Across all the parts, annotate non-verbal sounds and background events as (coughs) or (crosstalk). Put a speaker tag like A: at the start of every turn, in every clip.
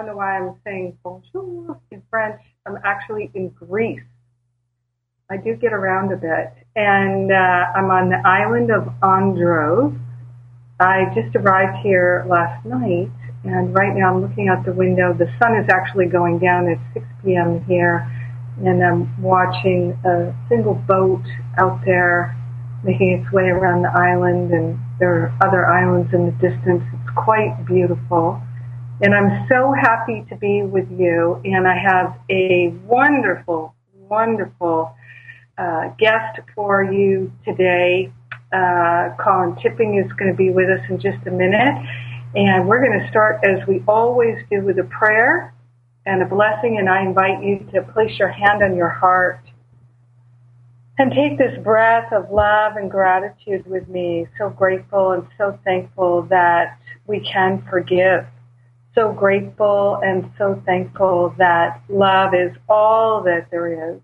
A: Don't know why I'm saying bonjour in French, I'm actually in Greece. I do get around a bit. And uh, I'm on the island of Andros. I just arrived here last night, and right now I'm looking out the window. The sun is actually going down at 6 p.m. here, and I'm watching a single boat out there making its way around the island, and there are other islands in the distance. It's quite beautiful. And I'm so happy to be with you. And I have a wonderful, wonderful uh, guest for you today. Uh, Colin Tipping is going to be with us in just a minute. And we're going to start as we always do with a prayer and a blessing. And I invite you to place your hand on your heart and take this breath of love and gratitude with me. So grateful and so thankful that we can forgive so grateful and so thankful that love is all that there is.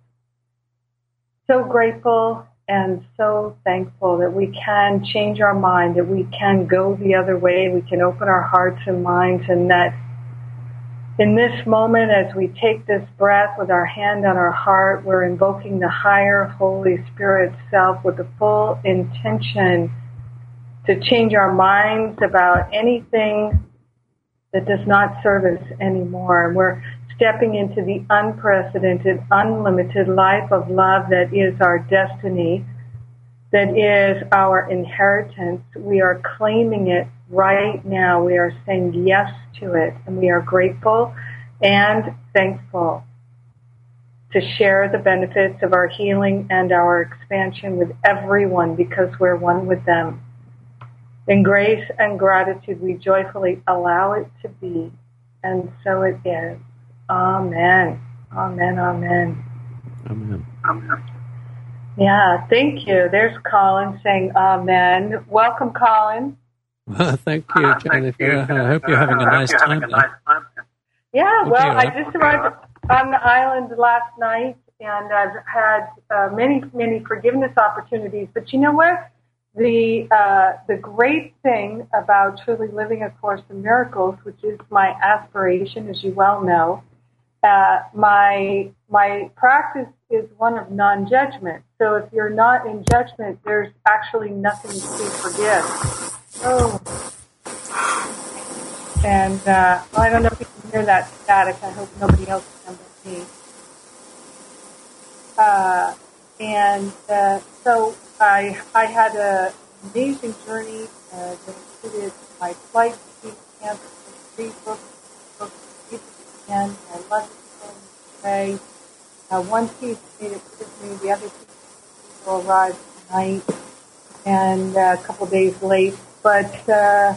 A: So grateful and so thankful that we can change our mind, that we can go the other way, we can open our hearts and minds, and that in this moment, as we take this breath with our hand on our heart, we're invoking the higher Holy Spirit self with the full intention to change our minds about anything that does not serve us anymore. We're stepping into the unprecedented, unlimited life of love that is our destiny, that is our inheritance. We are claiming it right now. We are saying yes to it, and we are grateful and thankful to share the benefits of our healing and our expansion with everyone because we're one with them. In grace and gratitude, we joyfully allow it to be, and so it is. Amen. Amen. Amen.
B: Amen.
A: Amen. Yeah, thank you. There's Colin saying amen. Welcome, Colin.
B: Well, thank you, Jennifer. I hope you're having a nice time.
A: Yeah, well, I just arrived on the island last night, and I've had uh, many, many forgiveness opportunities. But you know what? The uh, the great thing about truly living a course in miracles, which is my aspiration, as you well know, uh, my my practice is one of non-judgment. So if you're not in judgment, there's actually nothing to forgive. Oh, and uh, I don't know if you can hear that static. I hope nobody else can but me. Uh, and uh, so I I had an amazing journey uh, that included my flight to camp, three books, books, and it so way. Uh, one piece made it with me, the other piece will arrive tonight and uh, a couple days late. But uh,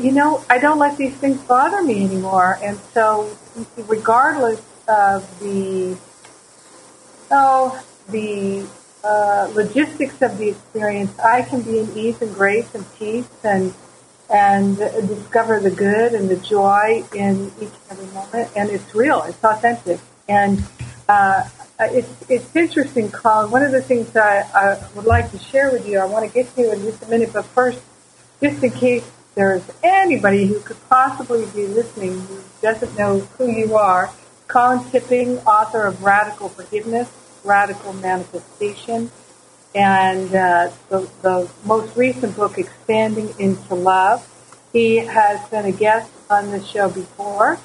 A: you know, I don't let these things bother me anymore, and so regardless of the oh the uh, logistics of the experience, I can be in ease and grace and peace and and discover the good and the joy in each and every moment. And it's real, it's authentic, and uh, it's it's interesting, Colin. One of the things that I, I would like to share with you, I want to get to in just a minute, but first, just in case there's anybody who could possibly be listening who doesn't know who you are, Colin Tipping, author of Radical Forgiveness radical manifestation. And uh, the, the most recent book, Expanding into Love, he has been a guest on the show before,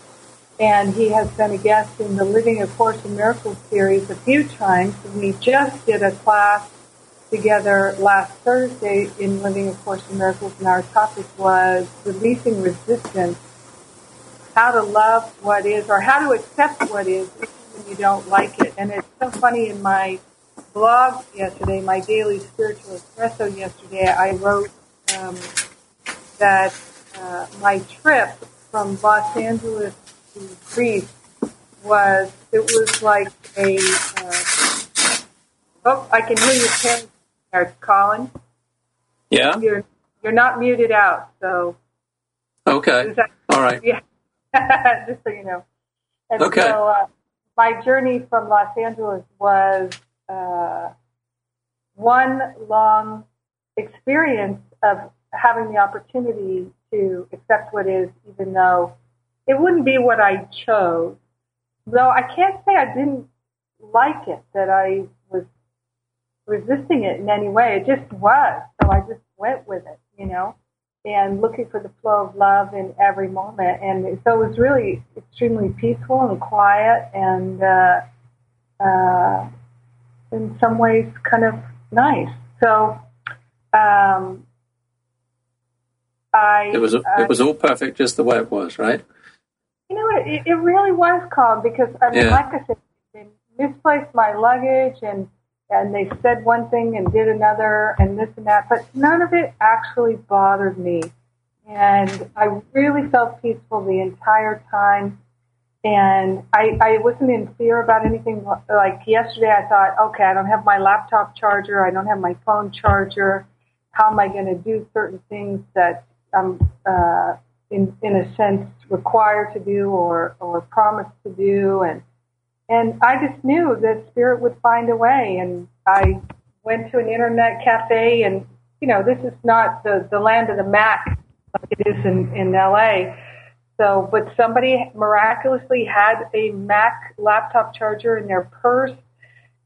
A: and he has been a guest in the Living a Course in Miracles series a few times. We just did a class together last Thursday in Living a Course in Miracles, and our topic was releasing resistance, how to love what is, or how to accept what is, when you don't like it. And it's so funny in my blog yesterday, my daily spiritual espresso yesterday, I wrote um, that uh, my trip from Los Angeles to Greece was it was like a uh, oh I can hear your parents there, Colin.
B: Yeah.
A: You're you're not muted out, so
B: Okay.
A: that,
B: All right. (laughs)
A: yeah. (laughs) Just so you know. And
B: Okay.
A: so uh, my journey from Los Angeles was uh, one long experience of having the opportunity to accept what is, even though it wouldn't be what I chose. Though I can't say I didn't like it, that I was resisting it in any way. It just was. So I just went with it, you know, and looking for the flow of love in every moment. And so it was really extremely peaceful and quiet and, uh, uh, in some ways kind of nice. So, um, I,
B: It was it was all perfect, just the way it was, right?
A: you know, it, it really was calm because I mean,
B: Yeah.
A: like I said, they misplaced my luggage and and they said one thing and did another and this and that, but none of it actually bothered me, and I really felt peaceful the entire time. And I, I wasn't in fear about anything. Like yesterday, I thought, okay, I don't have my laptop charger. I don't have my phone charger. How am I going to do certain things that I'm, uh, in in a sense, required to do or or promised to do? And and I just knew that spirit would find a way. And I went to an internet cafe, and you know, this is not the the land of the Mac like it is in in L.A. So, but somebody miraculously had a Mac laptop charger in their purse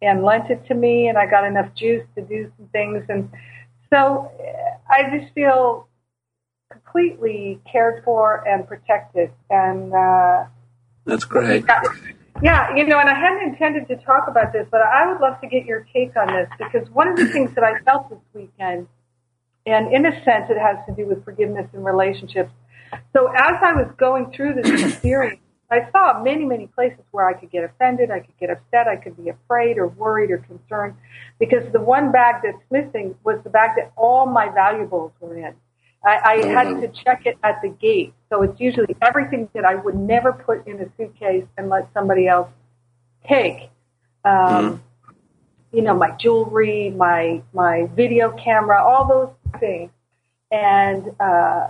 A: and lent it to me, and I got enough juice to do some things. And so I just feel completely cared for and protected. And uh,
B: That's great.
A: Yeah, you know, and I hadn't intended to talk about this, but I would love to get your take on this because one of the things that I felt this weekend, and in a sense, it has to do with forgiveness in relationships. So as I was going through this experience, I saw many, many places where I could get offended, I could get upset, I could be afraid or worried or concerned because the one bag that's missing was the bag that all my valuables were in. I, I had to check it at the gate. So it's usually everything that I would never put in a suitcase and let somebody else take. Um, You know, my jewelry, my my video camera, all those things. And uh,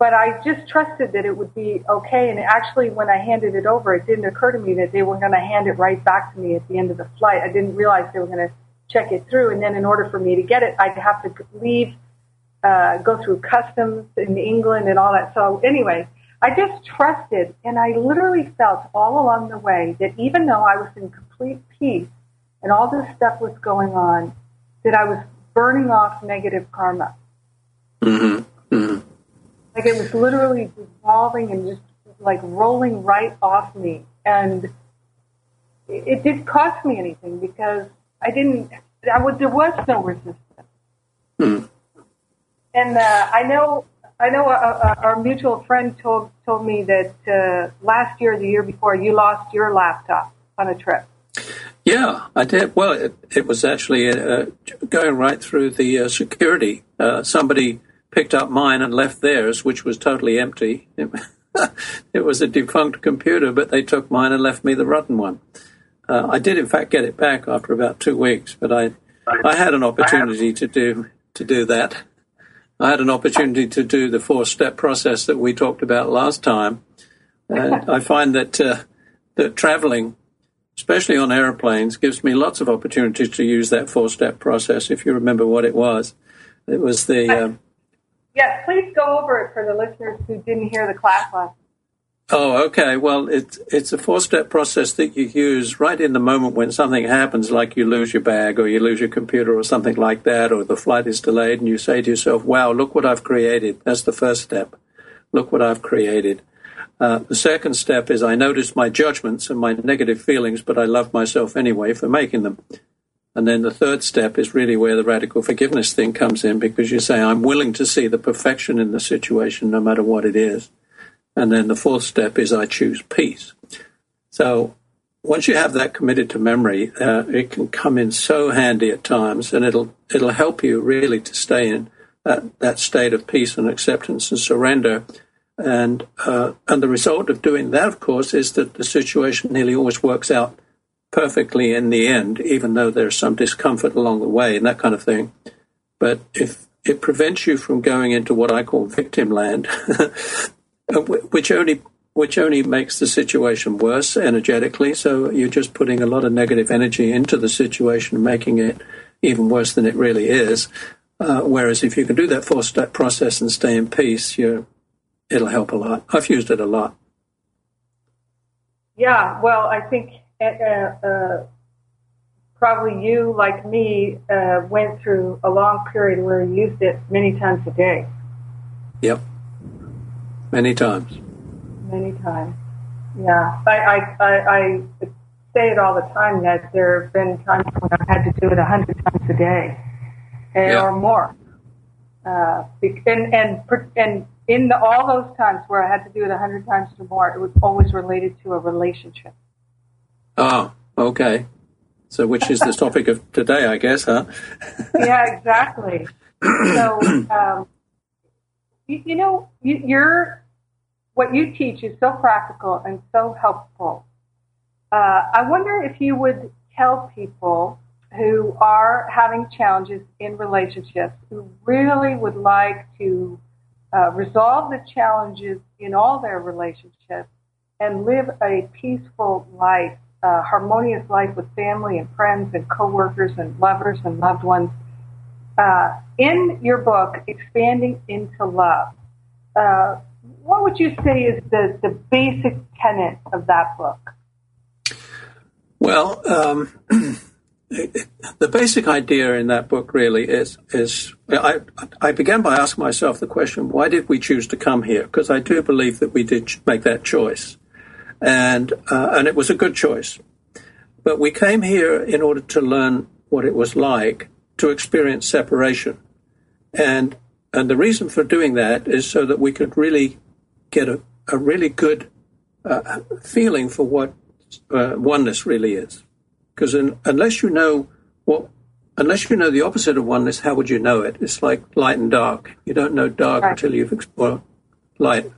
A: but I just trusted that it would be okay. And actually, when I handed it over, it didn't occur to me that they were going to hand it right back to me at the end of the flight. I didn't realize they were going to check it through, and then in order for me to get it, I'd have to leave uh, go through customs in England and all that. So anyway, I just trusted and I literally felt all along the way that even though I was in complete peace and all this stuff was going on, that I was burning off negative karma.
B: hmm hmm
A: Like it was literally dissolving and just like rolling right off me. And it, it didn't cost me anything because I didn't, I would, there was no resistance.
B: Hmm.
A: And uh, I know, I know, uh, uh, our mutual friend told told me that uh, last year, or the year before, you lost your laptop on a trip.
B: Yeah, I did. Well, it, it was actually uh, going right through the uh, security. Uh, somebody picked up mine and left theirs, which was totally empty. It, (laughs) it was a defunct computer, but they took mine and left me the rotten one. Uh, I did, in fact, get it back after about two weeks, but I, I had an opportunity to do to do that. I had an opportunity to do the four-step process that we talked about last time, and (laughs) I find that uh, that traveling especially on aeroplanes, gives me lots of opportunities to use that four step process. If you remember what it was, it was the. Um,
A: Yes, please go over it for the listeners who didn't hear the class last.
B: Oh, okay. Well, it's it's a four step process that you use right in the moment when something happens, like you lose your bag or you lose your computer or something like that, or the flight is delayed, and you say to yourself, "Wow, look what I've created." That's the first step. Look what I've created. Uh, the second step is I notice my judgments and my negative feelings, but I love myself anyway for making them. And then the third step is really where the radical forgiveness thing comes in because you say, I'm willing to see the perfection in the situation no matter what it is. And then the fourth step is I choose peace. So once you have that committed to memory, uh, it can come in so handy at times and it'll, it'll help you really to stay in that, that state of peace and acceptance and surrender. And uh, and the result of doing that, of course, is that the situation nearly always works out perfectly in the end, even though there's some discomfort along the way and that kind of thing. But if it prevents you from going into what I call victim land, (laughs) which only which only makes the situation worse energetically. So you're just putting a lot of negative energy into the situation, making it even worse than it really is. Uh, whereas if you can do that four step process and stay in peace, you it'll help a lot. I've used it a lot.
A: Yeah, well, I think uh, uh, probably you, like me, uh, went through a long period where you used it many times a day.
B: Yep, many times.
A: Many times. Yeah, I, I, I, I say it all the time that there have been times when I've had to do it a hundred times a day, and, yeah. or more. Uh, and and and in the, all those times where I had to do it a hundred times or more, it was always related to a relationship.
B: Oh, okay. So, which is the (laughs) topic of today, I guess, huh? (laughs)
A: yeah, exactly. So, um, you, you know, you, you're what you teach is so practical and so helpful. Uh, I wonder if you would tell people who are having challenges in relationships, who really would like to uh, resolve the challenges in all their relationships and live a peaceful life, uh, harmonious life with family and friends and coworkers and lovers and loved ones. Uh, in your book, Expanding into Love, uh, what would you say is the, the basic tenet of that book?
B: Well, um, (clears throat) the basic idea in that book really is is I, I began by asking myself the question why did we choose to come here? Because I do believe that we did make that choice. And uh, and it was a good choice. But we came here in order to learn what it was like to experience separation. And and the reason for doing that is so that we could really get a, a really good uh, feeling for what uh, oneness really is because unless you know what, unless you know the opposite of oneness, how would you know it? It's like light and dark. You don't know dark right. until you've explored light.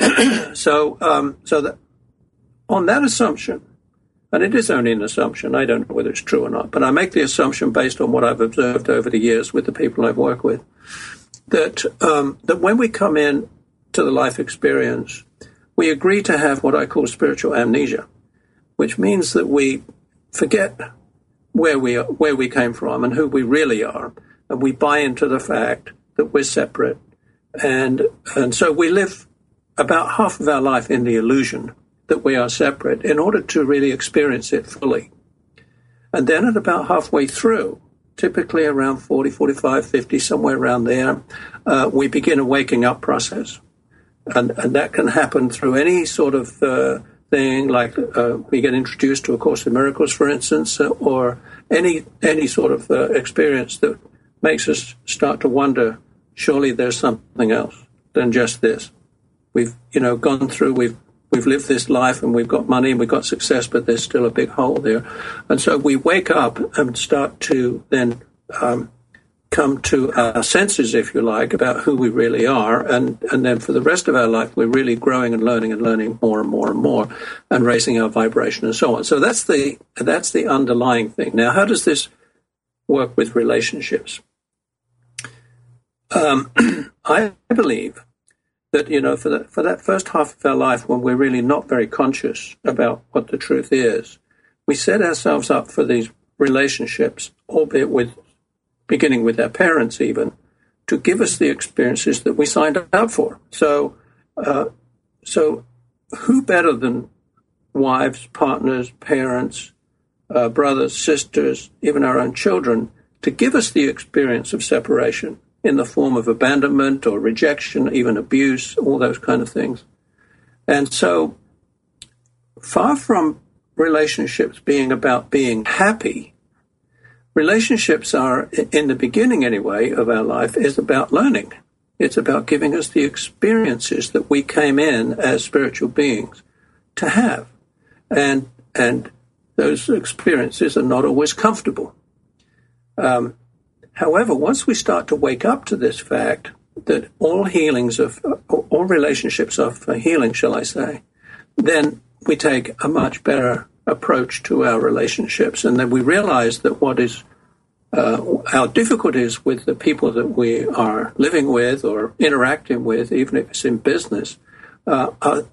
B: (clears throat) so, um, so that on that assumption, and it is only an assumption. I don't know whether it's true or not, but I make the assumption based on what I've observed over the years with the people I've worked with, that um, that when we come in to the life experience, we agree to have what I call spiritual amnesia, which means that we forget where we are, where we came from and who we really are, and we buy into the fact that we're separate, and and so we live about half of our life in the illusion that we are separate in order to really experience it fully. And then at about halfway through, typically around 40, 45, 50, somewhere around there, uh, we begin a waking up process. And, and that can happen through any sort of uh, thing, like uh, we get introduced to A Course in Miracles, for instance, uh, or any any sort of uh, experience that makes us start to wonder, surely there's something else than just this. We've you know gone through, we've we've lived this life, and we've got money and we've got success, but there's still a big hole there, and so we wake up and start to then. Um, come to our senses, if you like, about who we really are. And, and then for the rest of our life, we're really growing and learning and learning more and more and more and raising our vibration and so on. So that's the, that's the underlying thing. Now, how does this work with relationships? Um, (clears throat) I believe that, you know, for, the, for that first half of our life when we're really not very conscious about what the truth is, we set ourselves up for these relationships, albeit with beginning with our parents even, to give us the experiences that we signed up for. So, uh, so who better than wives, partners, parents, uh, brothers, sisters, even our own children, to give us the experience of separation in the form of abandonment or rejection, even abuse, all those kind of things. And so, far from relationships being about being happy, relationships are, in the beginning anyway, of our life, is about learning. It's about giving us the experiences that we came in as spiritual beings to have. And, and those experiences are not always comfortable. Um, however, once we start to wake up to this fact that all healings of all relationships of healing, shall I say, then we take a much better approach to our relationships, and then we realize that what is uh, our difficulties with the people that we are living with or interacting with, even if it's in business, uh, are,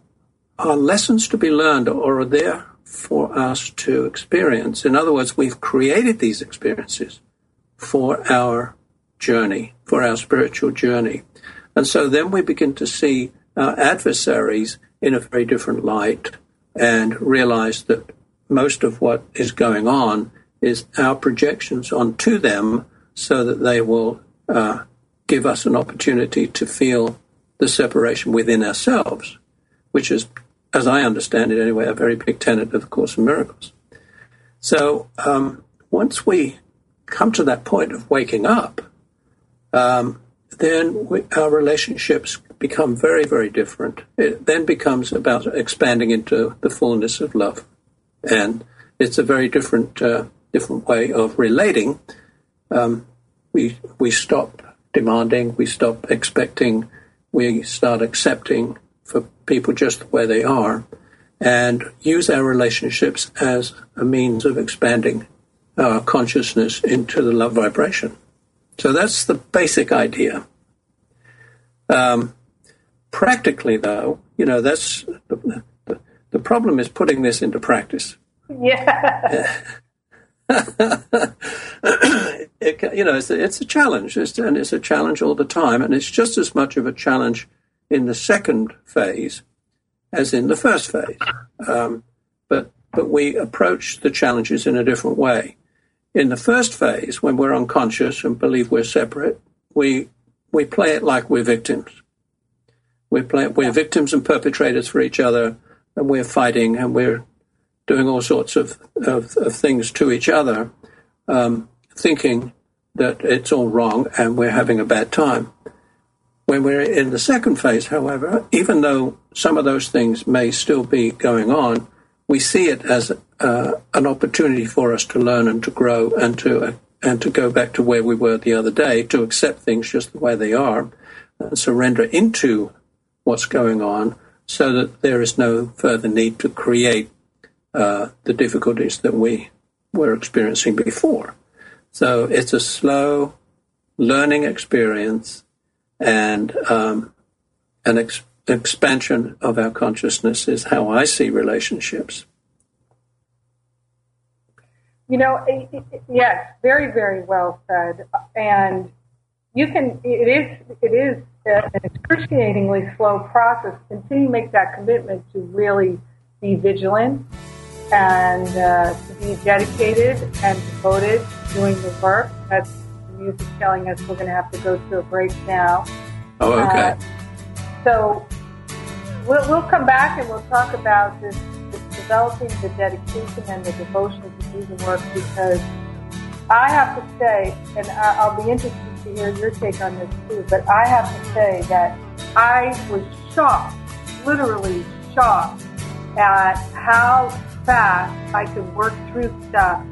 B: are lessons to be learned or are there for us to experience. In other words, we've created these experiences for our journey, for our spiritual journey. And so then we begin to see our adversaries in a very different light and realize that most of what is going on is our projections onto them so that they will uh, give us an opportunity to feel the separation within ourselves, which is, as I understand it anyway, a very big tenet of the Course in Miracles. So um, once we come to that point of waking up, um, then we, our relationships become very, very different. It then becomes about expanding into the fullness of love, and it's a very different, uh, different way of relating. Um, we we stop demanding, we stop expecting, we start accepting for people just where they are, and use our relationships as a means of expanding our consciousness into the love vibration. So that's the basic idea. Um, practically, though, you know, that's the, problem is putting this into practice.
A: Yeah. (laughs)
B: it, you know, it's a, it's a challenge, it's, and it's a challenge all the time, and it's just as much of a challenge in the second phase as in the first phase. Um, but but we approach the challenges in a different way. In the first phase, when we're unconscious and believe we're separate, we we play it like we're victims. We play we're victims and perpetrators for each other, and we're fighting and we're doing all sorts of of, of things to each other, um, thinking that it's all wrong and we're having a bad time. When we're in the second phase, however, even though some of those things may still be going on, we see it as uh, an opportunity for us to learn and to grow and to uh, and to go back to where we were the other day, to accept things just the way they are, and surrender into what's going on, so that there is no further need to create uh, the difficulties that we were experiencing before. So it's a slow learning experience and um, an ex- expansion of our consciousness is how I see relationships.
A: You know, yes, very, very well said. And you can, it is, it is an excruciatingly slow process until you make that commitment to really be vigilant and uh, to be dedicated and devoted to doing the work. That's the music telling us we're going to have to go to a break now.
B: Oh, okay. Uh,
A: so we'll, we'll come back and we'll talk about this, this developing the dedication and the devotion to do the work because I have to say, and I'll be interested to hear your take on this too, but I have to say that I was shocked, literally shocked, at how fast I could work through stuff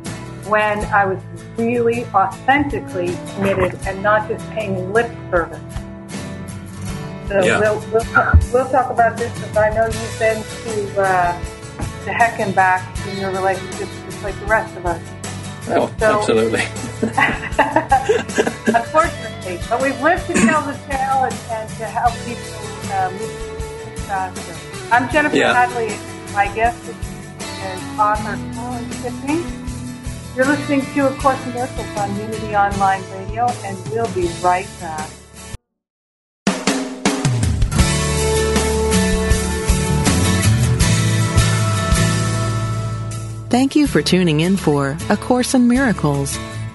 A: when I was really authentically committed and not just paying lip service. So yeah. we'll, we'll, we'll talk about this because I know you've been to, uh, to heck and back in your relationships just like the rest of us.
B: Oh, so, absolutely.
A: Unfortunately, but we've lived to tell the tale and, and to help people uh, move faster. I'm Jennifer yeah. Hadley. My guest is author Colin Tipping. You're listening to A Course in Miracles on Unity Online Radio, and we'll be right back.
C: Thank you for tuning in for A Course in Miracles,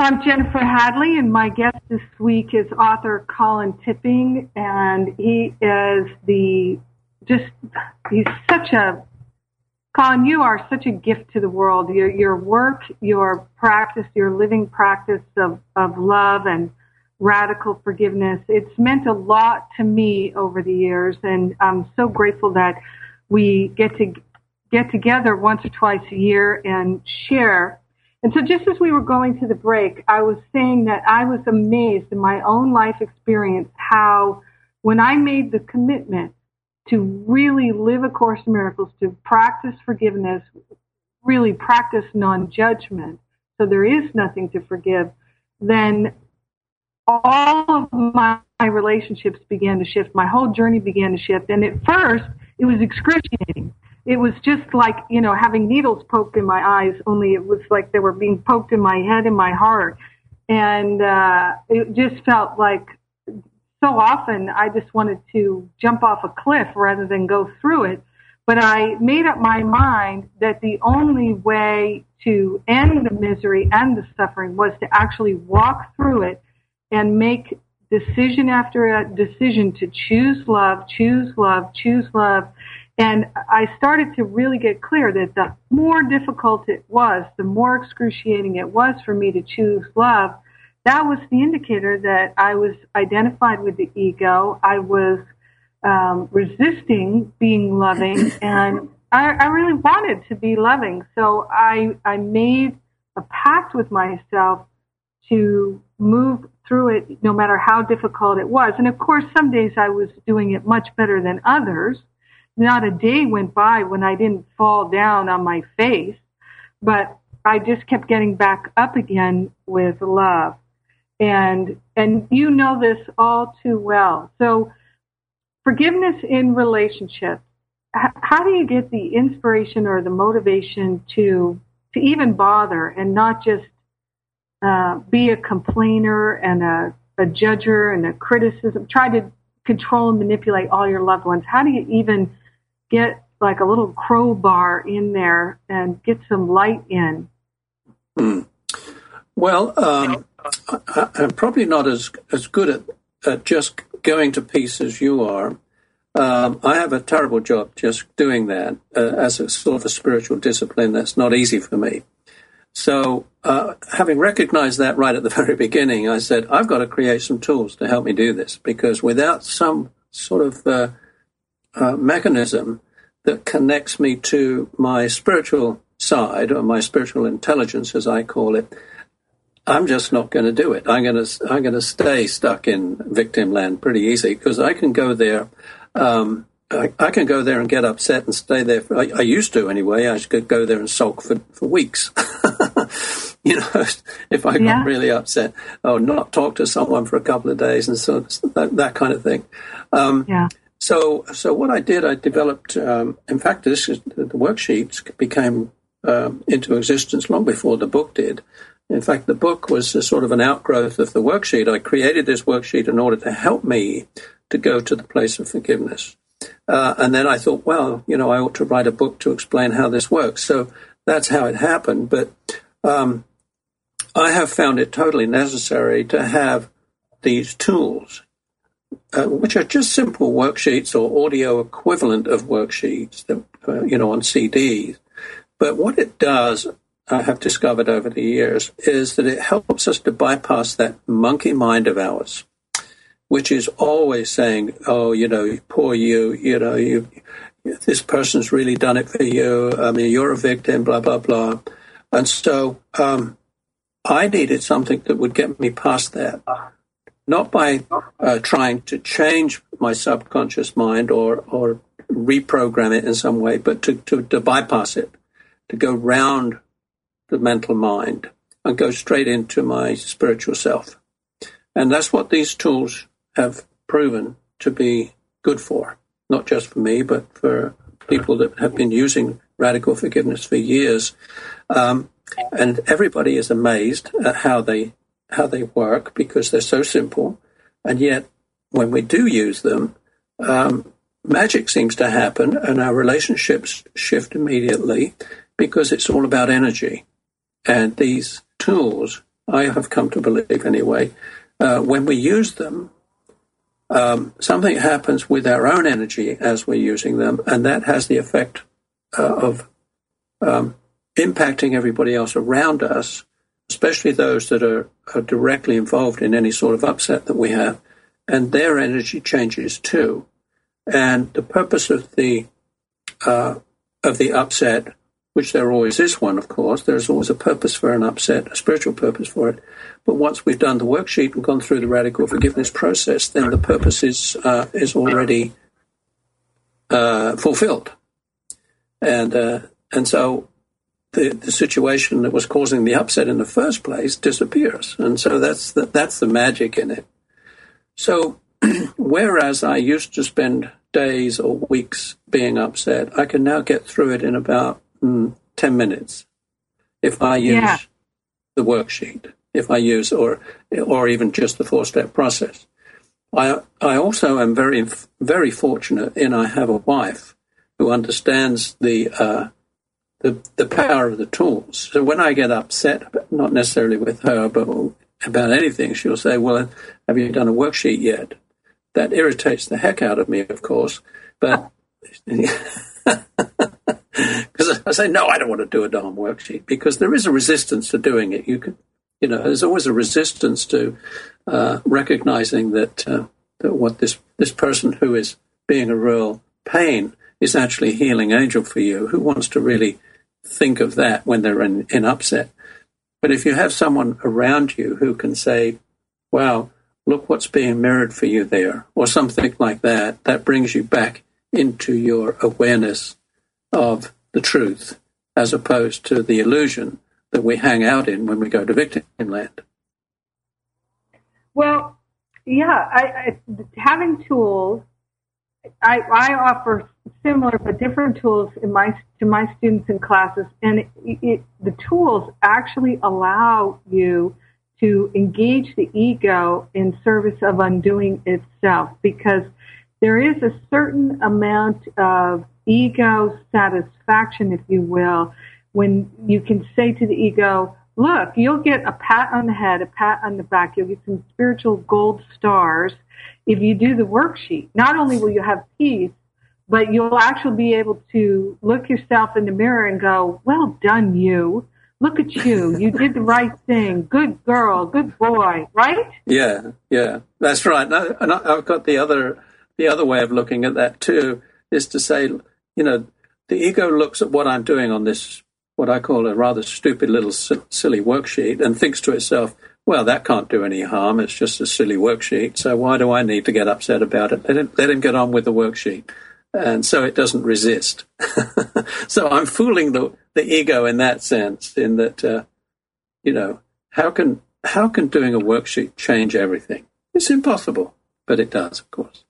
A: I'm Jennifer Hadley, and my guest this week is author Colin Tipping, and he is the just he's such a Colin. You are such a gift to the world. Your your work, your practice, your living practice of of love and radical forgiveness. It's meant a lot to me over the years, and I'm so grateful that we get to get together once or twice a year and share and so just as we were going to the break, I was saying that I was amazed in my own life experience how when I made the commitment to really live A Course in Miracles, to practice forgiveness, really practice non-judgment, so there is nothing to forgive, then all of my, my relationships began to shift. My whole journey began to shift. And at first, it was excruciating it was just like you know having needles poked in my eyes only it was like they were being poked in my head and my heart. And uh it just felt like so often i just wanted to jump off a cliff rather than go through it. But i made up my mind that the only way to end the misery and the suffering was to actually walk through it and make decision after a decision to choose love choose love choose love and I started to really get clear that the more difficult it was, the more excruciating it was for me to choose love. That was the indicator that I was identified with the ego. I was um, resisting being loving, (clears throat) and I, I really wanted to be loving. So I I made a pact with myself to move through it, no matter how difficult it was. And of course, some days I was doing it much better than others not a day went by when I didn't fall down on my face, but I just kept getting back up again with love. And, and you know this all too well. So forgiveness in relationships, how do you get the inspiration or the motivation to, to even bother and not just uh, be a complainer and a, a judger and a criticism, try to control and manipulate all your loved ones? How do you even get like a little crowbar in there and get some light in?
B: Mm. Well, um, I, am probably not as as good at, at just going to peace as you are. Um, I have a terrible job just doing that uh, as a sort of a spiritual discipline. That's not easy for me. So, uh, having recognized that right at the (laughs) very beginning, I said, I've got to create some tools to help me do this because without some sort of uh, uh, mechanism that connects me to my spiritual side or my spiritual intelligence, as I call it, I'm just not going to do it. I'm going to I'm going to stay stuck in victim land pretty easy because I can go there. Um, I, I, can go there and get upset and stay there. For, I, I, used to anyway. I could go there and sulk for, for weeks. (laughs) you know, if I got yeah. really upset, or not talk to someone for a couple of days and so that, that kind of thing. Um, yeah. So, so what I did, I developed. Um, in fact, this is, the worksheets became um, into existence long before the book did. In fact, the book was sort of an outgrowth of the worksheet. I created this worksheet in order to help me to go to the place of forgiveness. Uh, and then I thought, well, you know, I ought to write a book to explain how this works. So that's how it happened. But um, I have found it totally necessary to have these tools uh, which are just simple worksheets or audio equivalent of worksheets that, uh, you know, on CDs. But what it does, I have discovered over the years, is that it helps us to bypass that monkey mind of ours, which is always saying, oh, you know, poor you, you know, you, this person's really done it for you. I mean, you're a victim, blah, blah, blah. And so um, I needed something that would get me past that not by uh, trying to change my subconscious mind or, or reprogram it in some way, but to, to, to bypass it, to go round the mental mind and go straight into my spiritual self. And that's what these tools have proven to be good for, not just for me, but for people that have been using radical forgiveness for years. Um, and everybody is amazed at how they how they work because they're so simple. And yet, when we do use them, um, magic seems to happen and our relationships shift immediately because it's all about energy. And these tools I have come to believe anyway, uh, when we use them, um, something happens with our own energy as we're using them, and that has the effect uh, of um, impacting everybody else around us, especially those that are, are, directly involved in any sort of upset that we have, and their energy changes too. And the purpose of the uh, of the upset, which there always is one, of course, there's always a purpose for an upset, a spiritual purpose for it. But once we've done the worksheet and gone through the radical forgiveness process, then the purpose is uh, is already uh, fulfilled, and uh, and so the, the situation that was causing the upset in the first place disappears, and so that's the, that's the magic in it. So, (clears throat) whereas I used to spend days or weeks being upset, I can now get through it in about mm, ten minutes if I use yeah. the worksheet if I use or or even just the four step process. I I also am very very fortunate in I have a wife who understands the uh, the the power of the tools. So when I get upset, not necessarily with her, but about anything, she'll say, "Well, have you done a worksheet yet?" That irritates the heck out of me, of course, but. (laughs) Because I say, no, I don't want to do a darn worksheet because there is a resistance to doing it. You can you know, there's always a resistance to uh, recognizing that uh, that what this this person who is being a real pain is actually a healing angel for you. Who wants to really think of that when they're in, in upset? But if you have someone around you who can say, "Wow, look what's being mirrored for you there," or something like that, that brings you back into your awareness of the truth as opposed to the illusion that we hang out in when we go to victim land.
A: Well, yeah, I, I, having tools, I, I offer similar but different tools in my to my students in classes, and it, it, the tools actually allow you to engage the ego in service of undoing itself because there is a certain amount of ego satisfaction, if you will, when you can say to the ego, look, you'll get a pat on the head, a pat on the back, you'll get some spiritual gold stars if you do the worksheet. Not only will you have peace, but you'll actually be able to look yourself in the mirror and go, well done, you. Look at you. You (laughs) did the right thing. Good girl. Good boy. Right?
B: Yeah. Yeah. That's right. And I've got the other, the other way of looking at that too is to say, you know, the ego looks at what I'm doing on this what I call a rather stupid little silly worksheet and thinks to itself, well, that can't do any harm. It's just a silly worksheet. So why do I need to get upset about it? Let him, let him get on with the worksheet. And so it doesn't resist. (laughs) so I'm fooling the, the ego in that sense, in that, uh, you know, how can, how can doing a worksheet change everything? It's impossible, but it does, of course,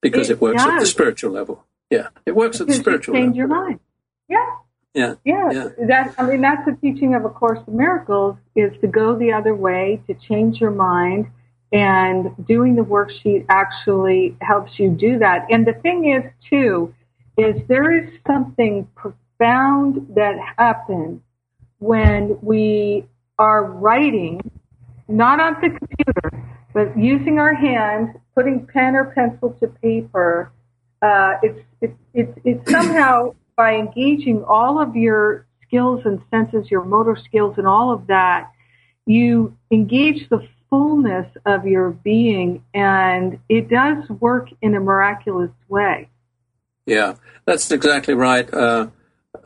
B: because it, it works does. at the spiritual level. Yeah, it works because at the spiritual
A: change
B: level.
A: your mind. Yeah,
B: yeah.
A: Yeah. yeah. That I mean that's the teaching of a course of miracles is to go the other way, to change your mind and doing the worksheet actually helps you do that. And the thing is too is there is something profound that happens when we are writing not on the computer, but using our hands, putting pen or pencil to paper, uh, it's, it's, it's, it's somehow by engaging all of your skills and senses, your motor skills and all of that, you engage the fullness of your being and it does work in a miraculous way.
B: Yeah, that's exactly right. Uh,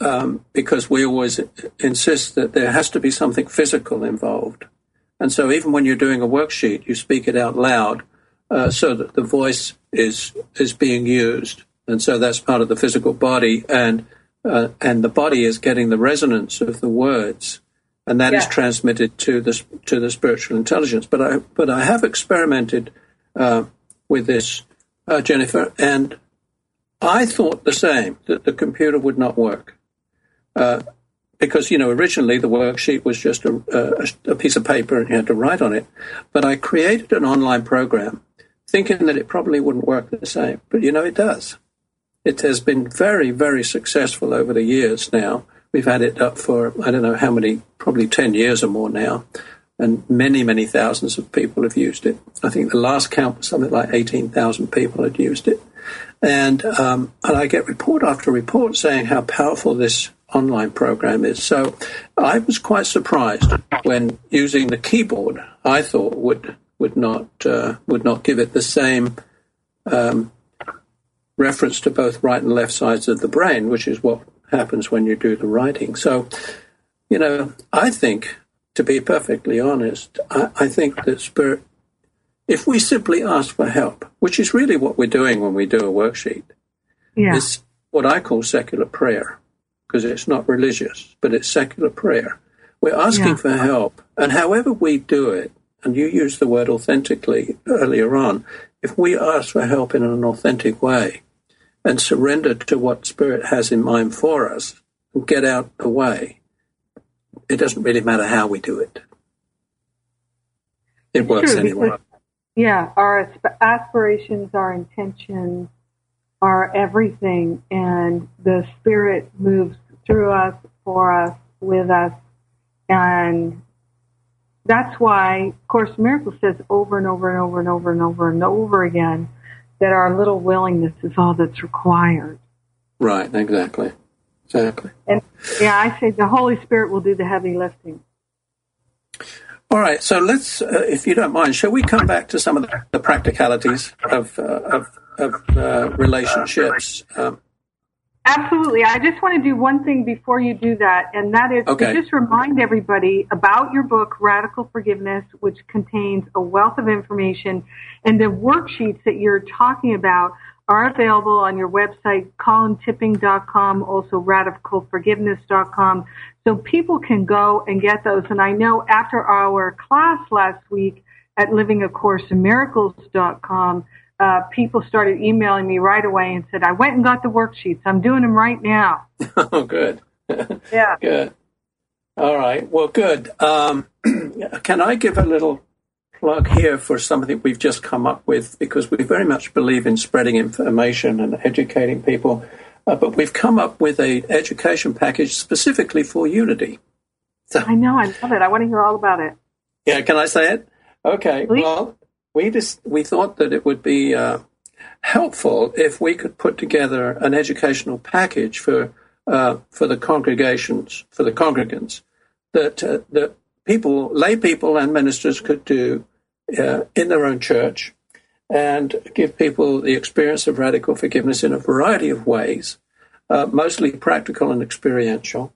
B: um, because we always insist that there has to be something physical involved. And so even when you're doing a worksheet, you speak it out loud uh, so that the voice is is being used and so that's part of the physical body, and uh, and the body is getting the resonance of the words, and that yeah. is transmitted to the to the spiritual intelligence. But I but I have experimented uh, with this, uh, Jennifer, and I thought the same that the computer would not work. Uh, because you know originally the worksheet was just a, a, a piece of paper and you had to write on it, but I created an online program thinking that it probably wouldn't work the same. But you know, it does. It has been very, very successful over the years now. We've had it up for, I don't know how many, probably 10 years or more now. and many, many thousands of people have used it. I think the last count was something like 18,000 people had used it. And, um, and I get report after report saying how powerful this online program is. So I was quite surprised when using the keyboard. I thought would would not uh, would not give it the same um, reference to both right and left sides of the brain, which is what happens when you do the writing. So, you know, I think, to be perfectly honest, I, I think that spirit, if we simply ask for help, which is really what we're doing when we do a worksheet,
A: yeah.
B: it's what I call secular prayer, because it's not religious, but it's secular prayer. We're asking yeah. for help, and however we do it, and you used the word authentically earlier on, if we ask for help in an authentic way and surrender to what Spirit has in mind for us and get out the way, it doesn't really matter how we do it. It works anyway. Because,
A: yeah, our aspirations, our intentions are everything, and the Spirit moves through us, for us, with us, and that's why Course Miracles says over and over and over and over and over and over again that our little willingness is all that's required.
B: Right, exactly. Exactly.
A: And yeah, I say the Holy Spirit will do the heavy lifting.
B: All right, so let's, uh, if you don't mind, shall we come back to some of the, practicalities of, uh, of, of uh, relationships? Um,
A: Absolutely. I just want to do one thing before you do that, and that is okay. to just remind everybody about your book, Radical Forgiveness, which contains a wealth of information, and the worksheets that you're talking about are available on your website, colintipping.com, also radicalforgiveness.com, so people can go and get those. And I know after our class last week at livingacourseofmiracles.com, uh, people started emailing me right away and said, I went and got the worksheets. I'm doing them right now. (laughs)
B: oh, good. (laughs)
A: yeah.
B: Good. All right. Well, good. Um, (clears throat) can I give a little plug here for something we've just come up with because we very much believe in spreading information and educating people. Uh, but we've come up with a education package specifically for Unity.
A: So, I know, I love it. I want to hear all about it.
B: Yeah, can I say it? Okay. Please? Well, we just we thought that it would be uh, helpful if we could put together an educational package for uh, for the congregations for the congregants that uh, that people lay people and ministers could do uh, in their own church and give people the experience of radical forgiveness in a variety of ways, uh, mostly practical and experiential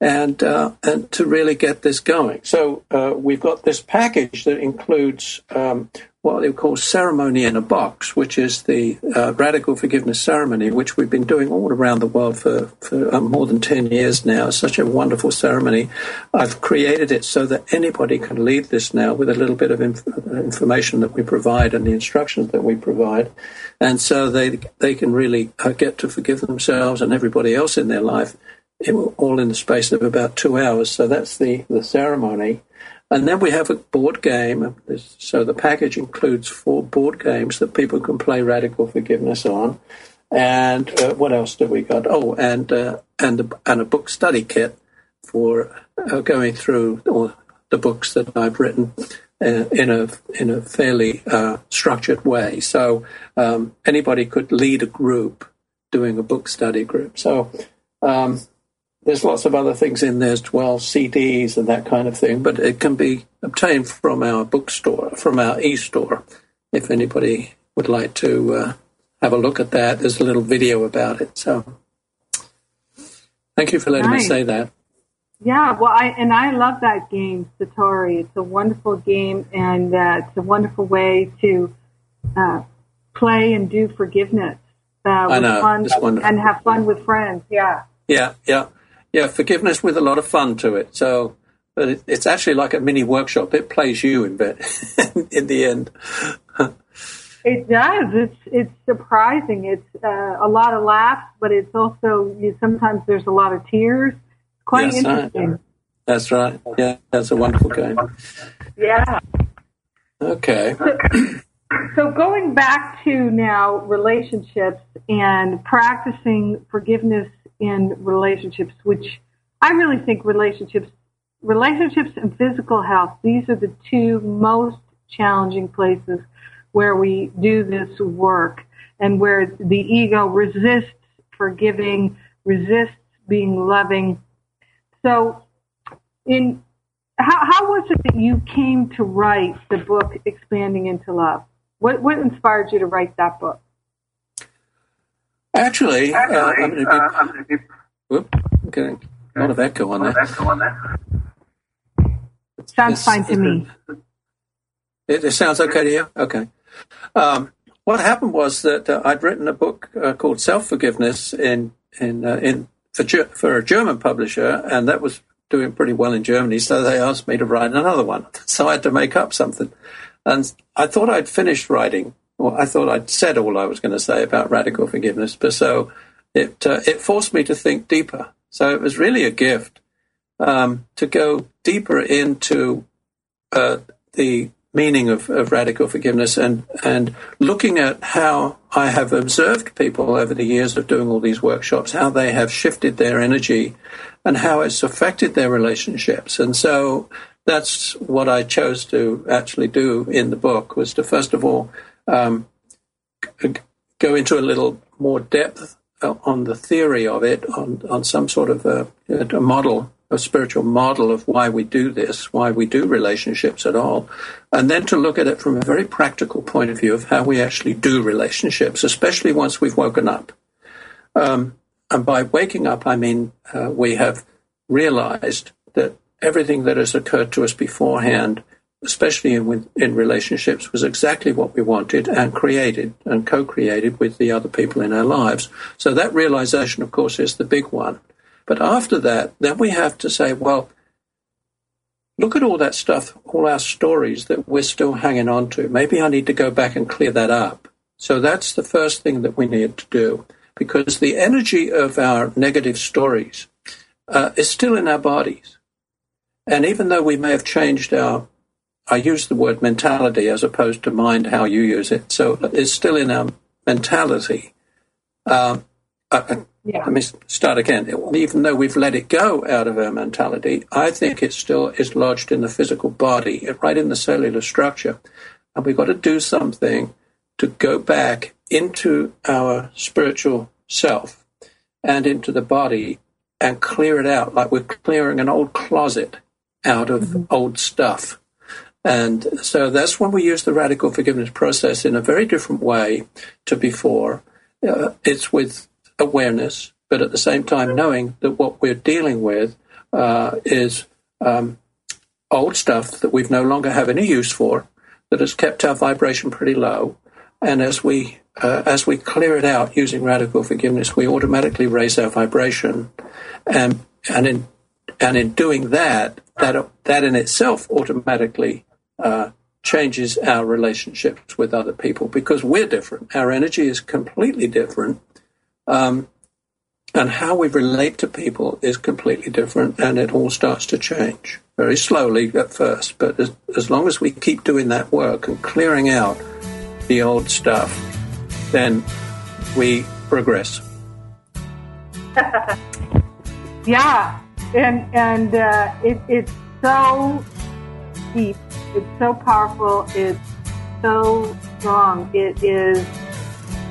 B: and uh, and to really get this going. So we've got this package that includes um, what they call ceremony in a box, which is the uh, radical forgiveness ceremony, which we've been doing all around the world for, for uh, more than 10 years now. It's such a wonderful ceremony. I've created it so that anybody can lead this now with a little bit of inf- information that we provide and the instructions that we provide. And so they, they can really uh, get to forgive themselves and everybody else in their life It, will all in the space of about two hours. So that's the, the ceremony. And then we have a board game. So the package includes four board games that people can play Radical Forgiveness on. And uh, what else do we got? Oh, and uh, and a, and a book study kit for uh, going through all the books that I've written uh, in a in a fairly uh, structured way. So um, anybody could lead a group doing a book study group. So um, there's lots of other things in there as well, CDs and that kind of thing, but it can be obtained from our bookstore, from our e-store, if anybody would like to uh, have a look at that. There's a little video about it. So thank you for letting nice. me say that.
A: Yeah, well, I and I love that game, Satori. It's a wonderful game, and uh, it's a wonderful way to uh, play and do forgiveness. Uh, I
B: know,
A: fun, and have fun with friends. Yeah.
B: Yeah, yeah yeah, forgiveness with a lot of fun to it. So, but it, it's actually like a mini workshop. It plays you in bed (laughs) in the end.
A: it does. It's it's surprising. It's uh, a lot of laughs, but it's also you, sometimes there's a lot of tears. Quite yes, interesting.
B: I, that's right. Yeah, that's a wonderful game.
A: Yeah.
B: Okay.
A: So, so going back to now relationships and practicing forgiveness in relationships, which I really think relationships relationships and physical health, these are the two most challenging places where we do this work and where the ego resists forgiving, resists being loving. So in how, how was it that you came to write the book Expanding into Love? What, what inspired you to write that book?
B: Actually, uh, I'm going to be, whoop, okay, a lot of echo on that.
A: Sounds fine to me.
B: It, it, sounds okay to you? Okay. Um, what happened was that uh, I'd written a book uh, called Self Forgiveness in in uh, in for, for a German publisher, and that was doing pretty well in Germany. So they asked me to write another one. (laughs) So I had to make up something, and I thought I'd finished writing. Well, I thought I'd said all I was going to say about radical forgiveness, but so it uh, it forced me to think deeper. So it was really a gift um, to go deeper into uh, the meaning of, of radical forgiveness and, and looking at how I have observed people over the years of doing all these workshops, how they have shifted their energy and how it's affected their relationships. And so that's what I chose to actually do in the book was to first of all um, go into a little more depth on the theory of it, on, on some sort of a, a model a spiritual model of why we do this, why we do relationships at all, and then to look at it from a very practical point of view of how we actually do relationships, especially once we've woken up. Um, and by waking up, I mean uh, we have realized that everything that has occurred to us beforehand, especially in, in relationships, was exactly what we wanted and created and co created with the other people in our lives. So that realization, of course, is the big one. But after that, then we have to say, well, look at all that stuff, all our stories that we're still hanging on to. Maybe I need to go back and clear that up. So that's the first thing that we need to do because the energy of our negative stories uh, is still in our bodies. And even though we may have changed our, I use the word mentality as opposed to mind, how you use it. So it's still in our mentality. Um, uh, yeah. Let me start again. Even though we've let it go out of our mentality, I think it still is lodged in the physical body, right in the cellular structure. And we've got to do something to go back into our spiritual self and into the body and clear it out like we're clearing an old closet out of mm-hmm. old stuff. And so that's when we use the radical forgiveness process in a very different way to before. Uh, it's with awareness, but at the same time knowing that what we're dealing with uh, is um, old stuff that we've no longer have any use for, that has kept our vibration pretty low. And as we uh, as we clear it out using radical forgiveness, we automatically raise our vibration, and and in and in doing that, that that in itself automatically uh, changes our relationships with other people because we're different. Our energy is completely different, um, and how we relate to people is completely different, and it all starts to change very slowly at first. But as, as long as we keep doing that work and clearing out the old stuff, then we progress. (laughs)
A: yeah, and and uh, it, it's so deep. It's so powerful. It's so strong. It is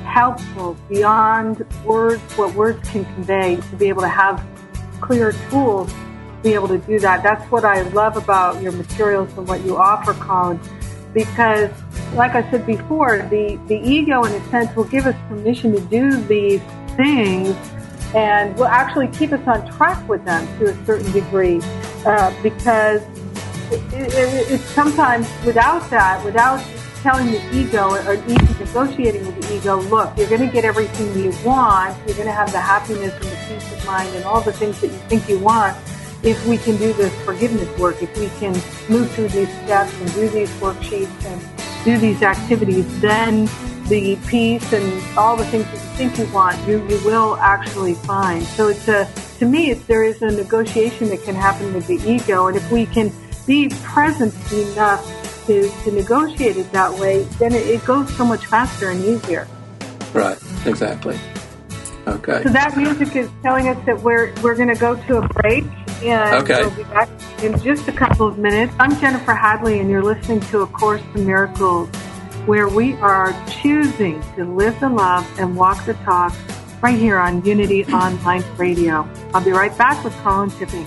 A: helpful beyond words, what words can convey, to be able to have clear tools to be able to do that. That's what I love about your materials and what you offer, Colin, because like I said before, the, the ego in a sense will give us permission to do these things and will actually keep us on track with them to a certain degree uh, because it, it, it's sometimes without that, without telling the ego or even negotiating with the ego, look, you're going to get everything you want. You're going to have the happiness and the peace of mind and all the things that you think you want if we can do this forgiveness work, if we can move through these steps and do these worksheets and do these activities, then the peace and all the things that you think you want, you, you will actually find. So it's a, to me, there is a negotiation that can happen with the ego. And if we can be present enough to, to negotiate it that way, then it, it goes so much faster and easier.
B: Right, exactly. Okay.
A: So that music is telling us that we're we're going to go to a break, And
B: Okay.
A: we'll be back in just a couple of minutes. I'm Jennifer Hadley, and you're listening to A Course in Miracles, where we are choosing to live the love and walk the talk right here on Unity Online Radio. I'll be right back with Colin Tipping.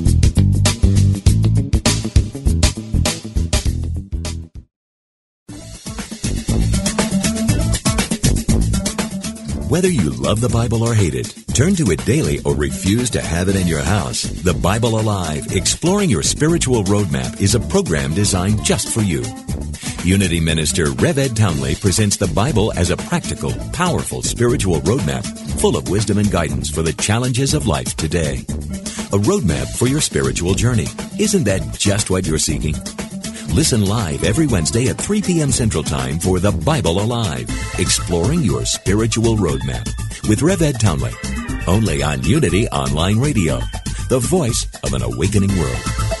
D: Whether you love the Bible or hate it, turn to it daily or refuse to have it in your house, The Bible Alive, Exploring Your Spiritual Roadmap is a program designed just for you. Unity Minister Rev Ed Townley presents the Bible as a practical, powerful spiritual roadmap full of wisdom and guidance for the challenges of life today. A roadmap for your spiritual journey. Isn't that just what you're seeking? Listen live every Wednesday at 3 p.m. Central Time for The Bible Alive, exploring your spiritual roadmap with Rev Ed Townley. Only on Unity Online Radio, the voice of an awakening world.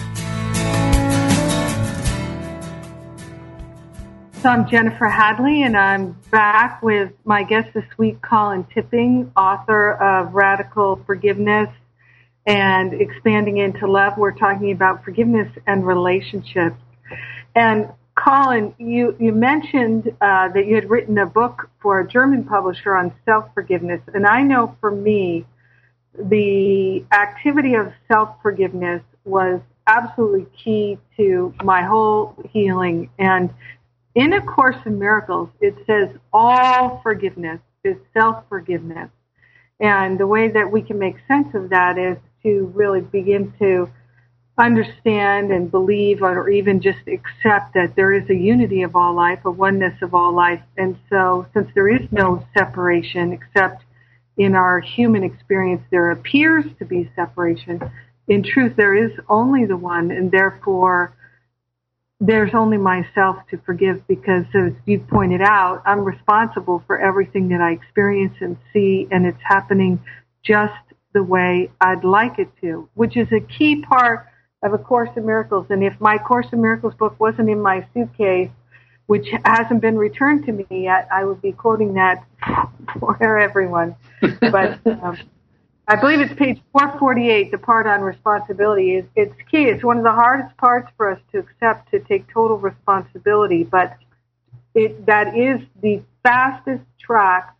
A: So I'm Jennifer Hadley, and I'm back with my guest this week, Colin Tipping, author of Radical Forgiveness and Expanding into Love. We're talking about forgiveness and relationships. And Colin, you, you mentioned uh, that you had written a book for a German publisher on self-forgiveness. And I know for me, the activity of self-forgiveness was absolutely key to my whole healing. And in A Course in Miracles, it says all forgiveness is self-forgiveness. And the way that we can make sense of that is to really begin to understand and believe or even just accept that there is a unity of all life, a oneness of all life. And so since there is no separation except in our human experience, there appears to be separation. In truth, there is only the one and therefore there's only myself to forgive because as you pointed out, I'm responsible for everything that I experience and see and it's happening just the way I'd like it to, which is a key part of A Course in Miracles. And if my Course in Miracles book wasn't in my suitcase, which hasn't been returned to me yet, I would be quoting that (laughs) for everyone. But um, I believe it's page 448, the part on responsibility. is It's key. It's one of the hardest parts for us to accept to take total responsibility, but it, that is the fastest track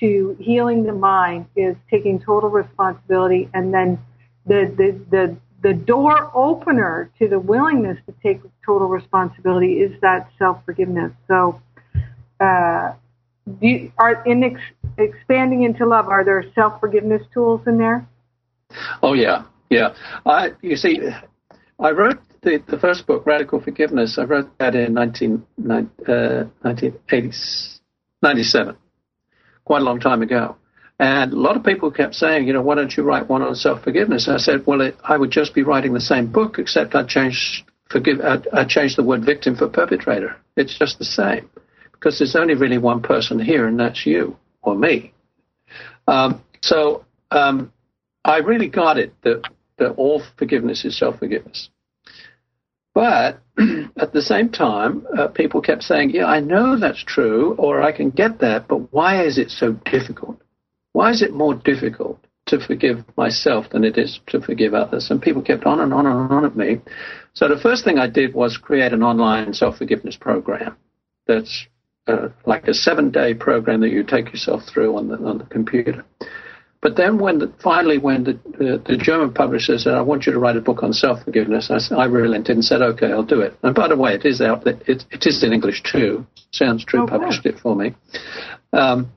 A: to healing the mind is taking total responsibility and then the, the, the, the door opener to the willingness to take total responsibility is that self-forgiveness. So, uh, you, are in ex, expanding into love, are there self-forgiveness tools in there?
B: Oh yeah, yeah. I you see, I wrote the, the first book, Radical Forgiveness. I wrote that in 19, uh, 1997, quite a long time ago. And a lot of people kept saying, you know, why don't you write one on self-forgiveness? I said, well, it, I would just be writing the same book, except I'd change forgive, I'd, I'd change the word victim for perpetrator. It's just the same because there's only really one person here, and that's you or me. Um, so um, I really got it that, that all forgiveness is self-forgiveness. But (clears throat) at the same time, uh, people kept saying, yeah, I know that's true, or I can get that, but why is it so difficult? Why is it more difficult to forgive myself than it is to forgive others. And people kept on and on and on at me. So the first thing I did was create an online self forgiveness program that's uh, like a seven day program that you take yourself through on the, on the computer. But then when the, finally when the, the, the, German publisher said, I want you to write a book on self-forgiveness, I, I relented and said, okay, I'll do it. And by the way, it is out. It, it is in English too. Sounds True oh, published wow. it for me. Um,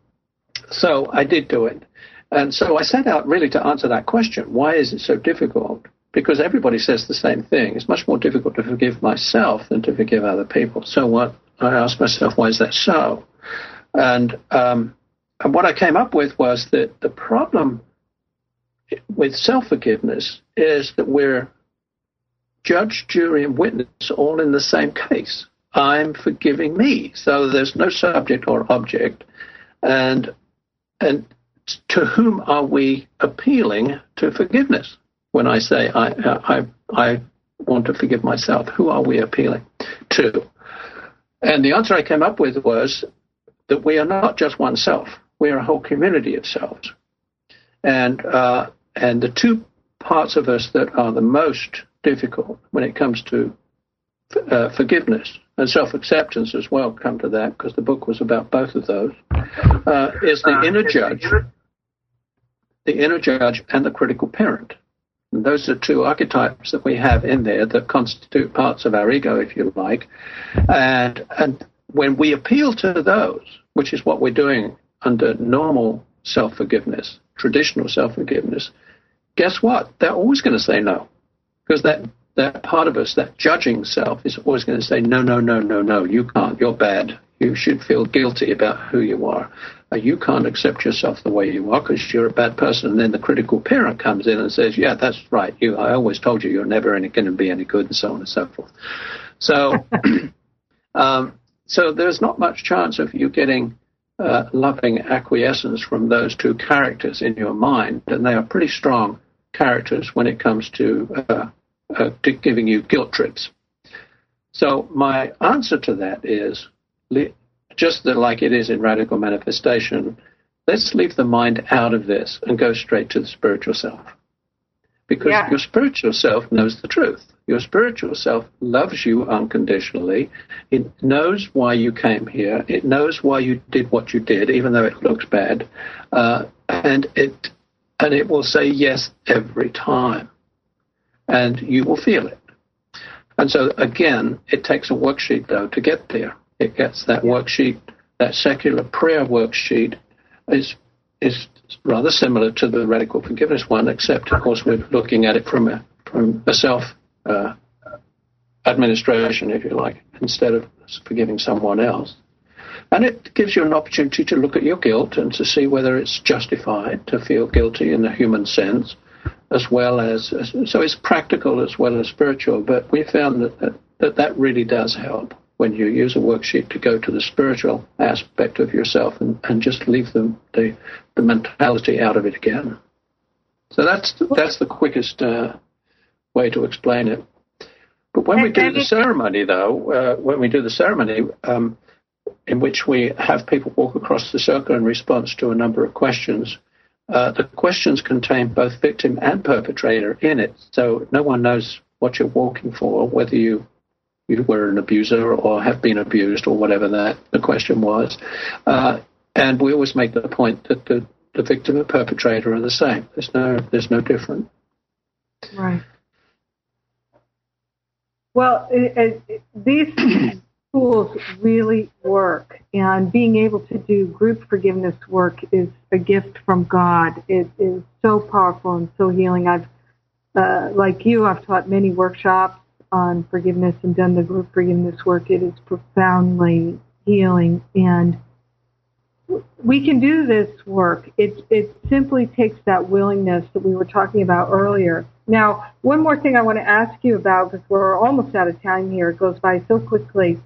B: so I did do it. And so I set out really to answer that question. Why is it so difficult? Because everybody says the same thing. It's much more difficult to forgive myself than to forgive other people. So what I asked myself, why is that so? And, um, and what I came up with was that the problem with self forgiveness is that we're judge, jury, and witness all in the same case. I'm forgiving me. So there's no subject or object. And and to whom are we appealing to forgiveness? When I say I, I, I want to forgive myself, who are we appealing to? And the answer I came up with was that we are not just oneself; we are a whole community of selves. And uh, and the two parts of us that are the most difficult when it comes to uh, forgiveness and self acceptance as well come to that because the book was about both of those uh, is the inner judge the inner judge and the critical parent those are two archetypes that we have in there that constitute parts of our ego if you like and and when we appeal to those which is what we're doing under normal self forgiveness traditional self forgiveness guess what they're always going to say no because that that part of us, that judging self, is always going to say, no, no, no, no, no, you can't. You're bad. You should feel guilty about who you are. Uh, you can't accept yourself the way you are because you're a bad person. And then the critical parent comes in and says, yeah, that's right. You, I always told you you're never going to be any good, and so on and so forth. So, (laughs) um, so there's not much chance of you getting uh, loving acquiescence from those two characters in your mind, and they are pretty strong characters when it comes to uh, uh, giving you guilt trips. So my answer to that is just like it is in radical manifestation. Let's leave the mind out of this and go straight to the spiritual self. Because yeah. your spiritual self knows the truth. Your spiritual self loves you unconditionally. It knows why you came here. It knows why you did what you did, even though it looks bad. Uh, and it and it will say yes every time and you will feel it. And so, again, it takes a worksheet, though, to get there. It gets that worksheet, that secular prayer worksheet is, is rather similar to the radical forgiveness one, except, of course, we're looking at it from a, from a self uh, administration, if you like, instead of forgiving someone else. And it gives you an opportunity to look at your guilt and to see whether it's justified to feel guilty in the human sense as well as, so it's practical as well as spiritual. But we found that that, that, that really does help when you use a worksheet to go to the spiritual aspect of yourself and, and just leave the, the, the mentality out of it again. So that's that's the quickest uh, way to explain it. But when we do the ceremony, though, uh, when we do the ceremony, um, in which we have people walk across the circle in response to a number of questions, uh, the questions contain both victim and perpetrator in it, so no one knows what you're walking for, whether you you were an abuser or have been abused or whatever that the question was. Uh, and we always make the point that the, the victim and perpetrator are the same. There's no there's no different.
A: Right. Well, it, it, these (coughs) tools really work. And being able to do group forgiveness work is a gift from God. It is so powerful and so healing. I've, uh, like you, I've taught many workshops on forgiveness and done the group forgiveness work. It is profoundly healing and we can do this work. It, it simply takes that willingness that we were talking about earlier. Now, one more thing I want to ask you about because we're almost out of time here. It goes by so quickly.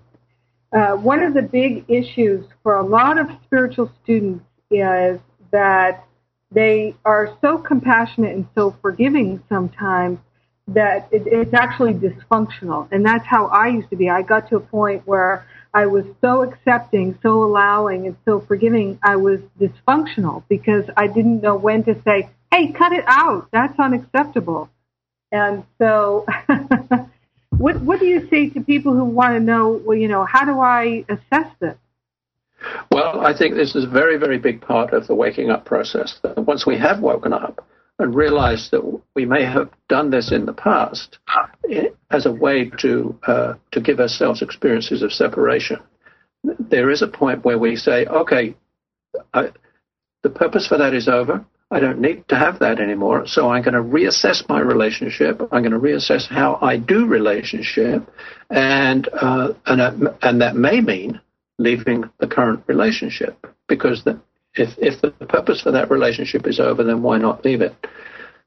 A: Uh, one of the big issues for a lot of spiritual students is that they are so compassionate and so forgiving sometimes that it, it's actually dysfunctional. And that's how I used to be. I got to a point where I was so accepting, so allowing, and so forgiving, I was dysfunctional because I didn't know when to say, hey, cut it out. That's unacceptable. And so, (laughs) what what do you say to people who want to know? Well, you know, how do I assess this?
B: Well, I think this is a very, very big part of the waking up process. That once we have woken up and realized that we may have done this in the past eh, as a way to uh, to give ourselves experiences of separation, there is a point where we say, okay, I, the purpose for that is over. I don't need to have that anymore. So I'm going to reassess my relationship. I'm going to reassess how I do relationship, and uh, and uh, and that may mean leaving the current relationship because the, if if the purpose for that relationship is over, then why not leave it?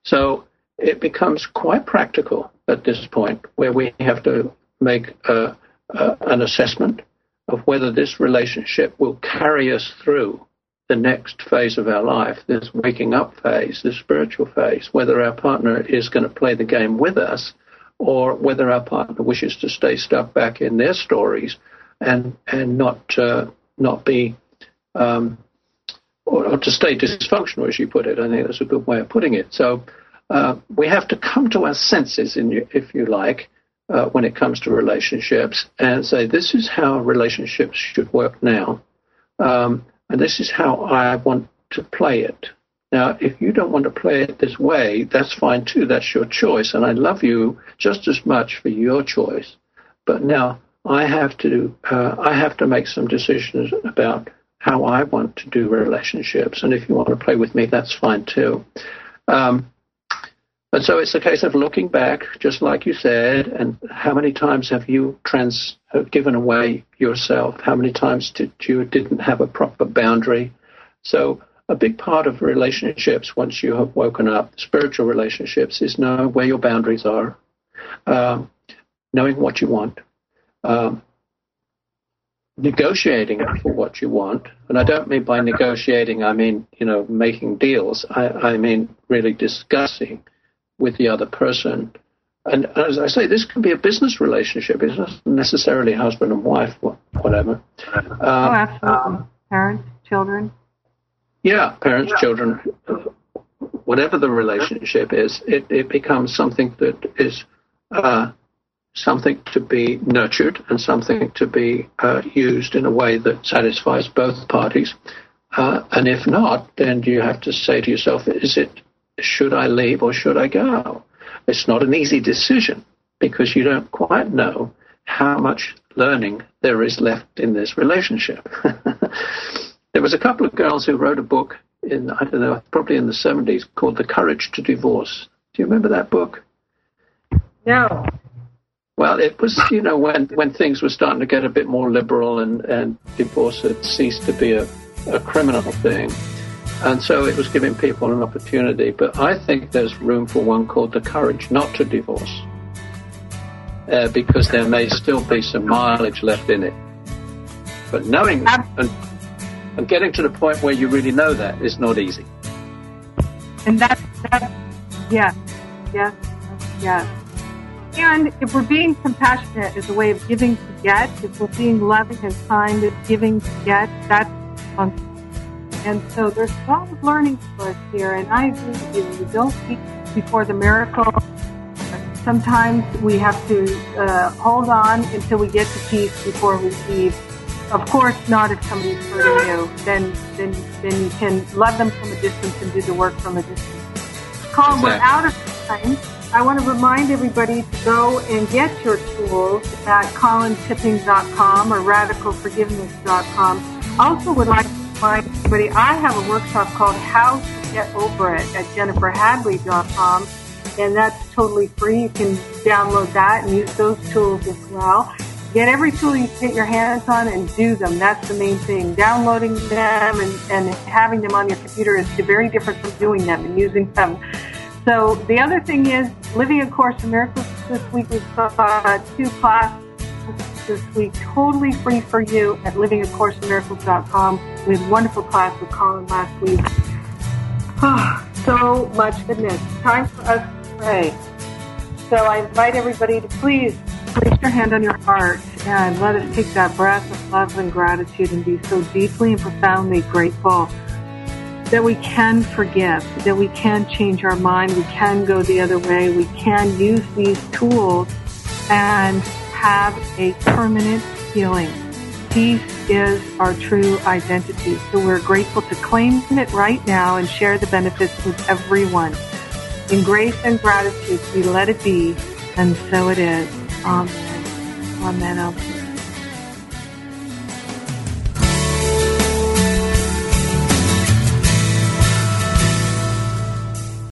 B: So it becomes quite practical at this point where we have to make a, a, an assessment of whether this relationship will carry us through the next phase of our life, this waking up phase, this spiritual phase, whether our partner is going to play the game with us or whether our partner wishes to stay stuck back in their stories and and not uh, not be um, or, to stay dysfunctional, as you put it. I think that's a good way of putting it. So uh, we have to come to our senses, in, if you like, uh, when it comes to relationships, and say this is how relationships should work now. Um, and this is how I want to play it. Now, if you don't want to play it this way, that's fine too. That's your choice. And I love you just as much for your choice. But now I have to, uh, I have to make some decisions about how I want to do relationships. And if you want to play with me, that's fine too. Um, and so it's a case of looking back, just like you said, and how many times have you trans have given away yourself? How many times did you didn't have a proper boundary? So a big part of relationships, once you have woken up, spiritual relationships, is knowing where your boundaries are, um, knowing what you want, um, negotiating for what you want. And I don't mean by negotiating, I mean, you know, making deals. I, I mean really discussing with the other person. And as I say, this can be a business relationship. It's not necessarily husband and wife, whatever.
A: Um, oh, absolutely. Parents, children.
B: Yeah, parents, yeah. children. Whatever the relationship is, it, it becomes something that is uh, something to be nurtured and something to be uh, used in a way that satisfies both parties. Uh, and if not, then you have to say to yourself, is it should I leave or should I go? It's not an easy decision because you don't quite know how much learning there is left in this relationship. (laughs) there was a couple of girls who wrote a book in, I don't know, probably in the 70s called The Courage to Divorce. Do you remember that book?
A: No.
B: Well, it was, you know, when, when things were starting to get a bit more liberal and, and divorce had ceased to be a, a criminal thing. And so it was giving people an opportunity. But I think there's room for one called the courage not to divorce. Uh, because there may still be some mileage left in it. But knowing and, and getting to the point where you really know that is not easy.
A: And that's, that, yeah, yeah, yeah. And if we're being compassionate as a way of giving to get, if we're being loving and kind as giving to get, that's and so there's a lot of learning for us here, and I agree with you. We don't speak before the miracle. Sometimes we have to uh, hold on until we get to peace before we leave. Of course, not if somebody's hurting you. Then, then, then you can love them from a distance and do the work from a distance. Colin, exactly. we're out of time. I want to remind everybody to go and get your tools at colintipping.com or radicalforgiveness.com. Also would like to remind everybody, I have a workshop called How to Get Over It at jenniferhadley.com, and that's totally free. You can download that and use those tools as well. Get every tool you can get your hands on and do them. That's the main thing. Downloading them and, and having them on your computer is very different from doing them and using them. So the other thing is Living a Course in Miracles this week we've got uh, two classes this week totally free for you at livingacourseofmiracles.com. We had a wonderful class with Colin last week. Oh, (sighs) so much goodness. Time for us to pray. So I invite everybody to please place your hand on your heart and let us take that breath of love and gratitude and be so deeply and profoundly grateful that we can forgive, that we can change our mind, we can go the other way, we can use these tools and have a permanent healing. Peace is our true identity. So we're grateful to claim it right now and share the benefits with everyone. In grace and gratitude, we let it be, and so it is. Amen. Amen. Amen.